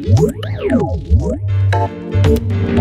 Thank you.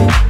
Bye.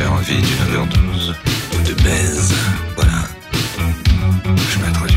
faire vite une overdose de baise. Voilà. Je m'adresse.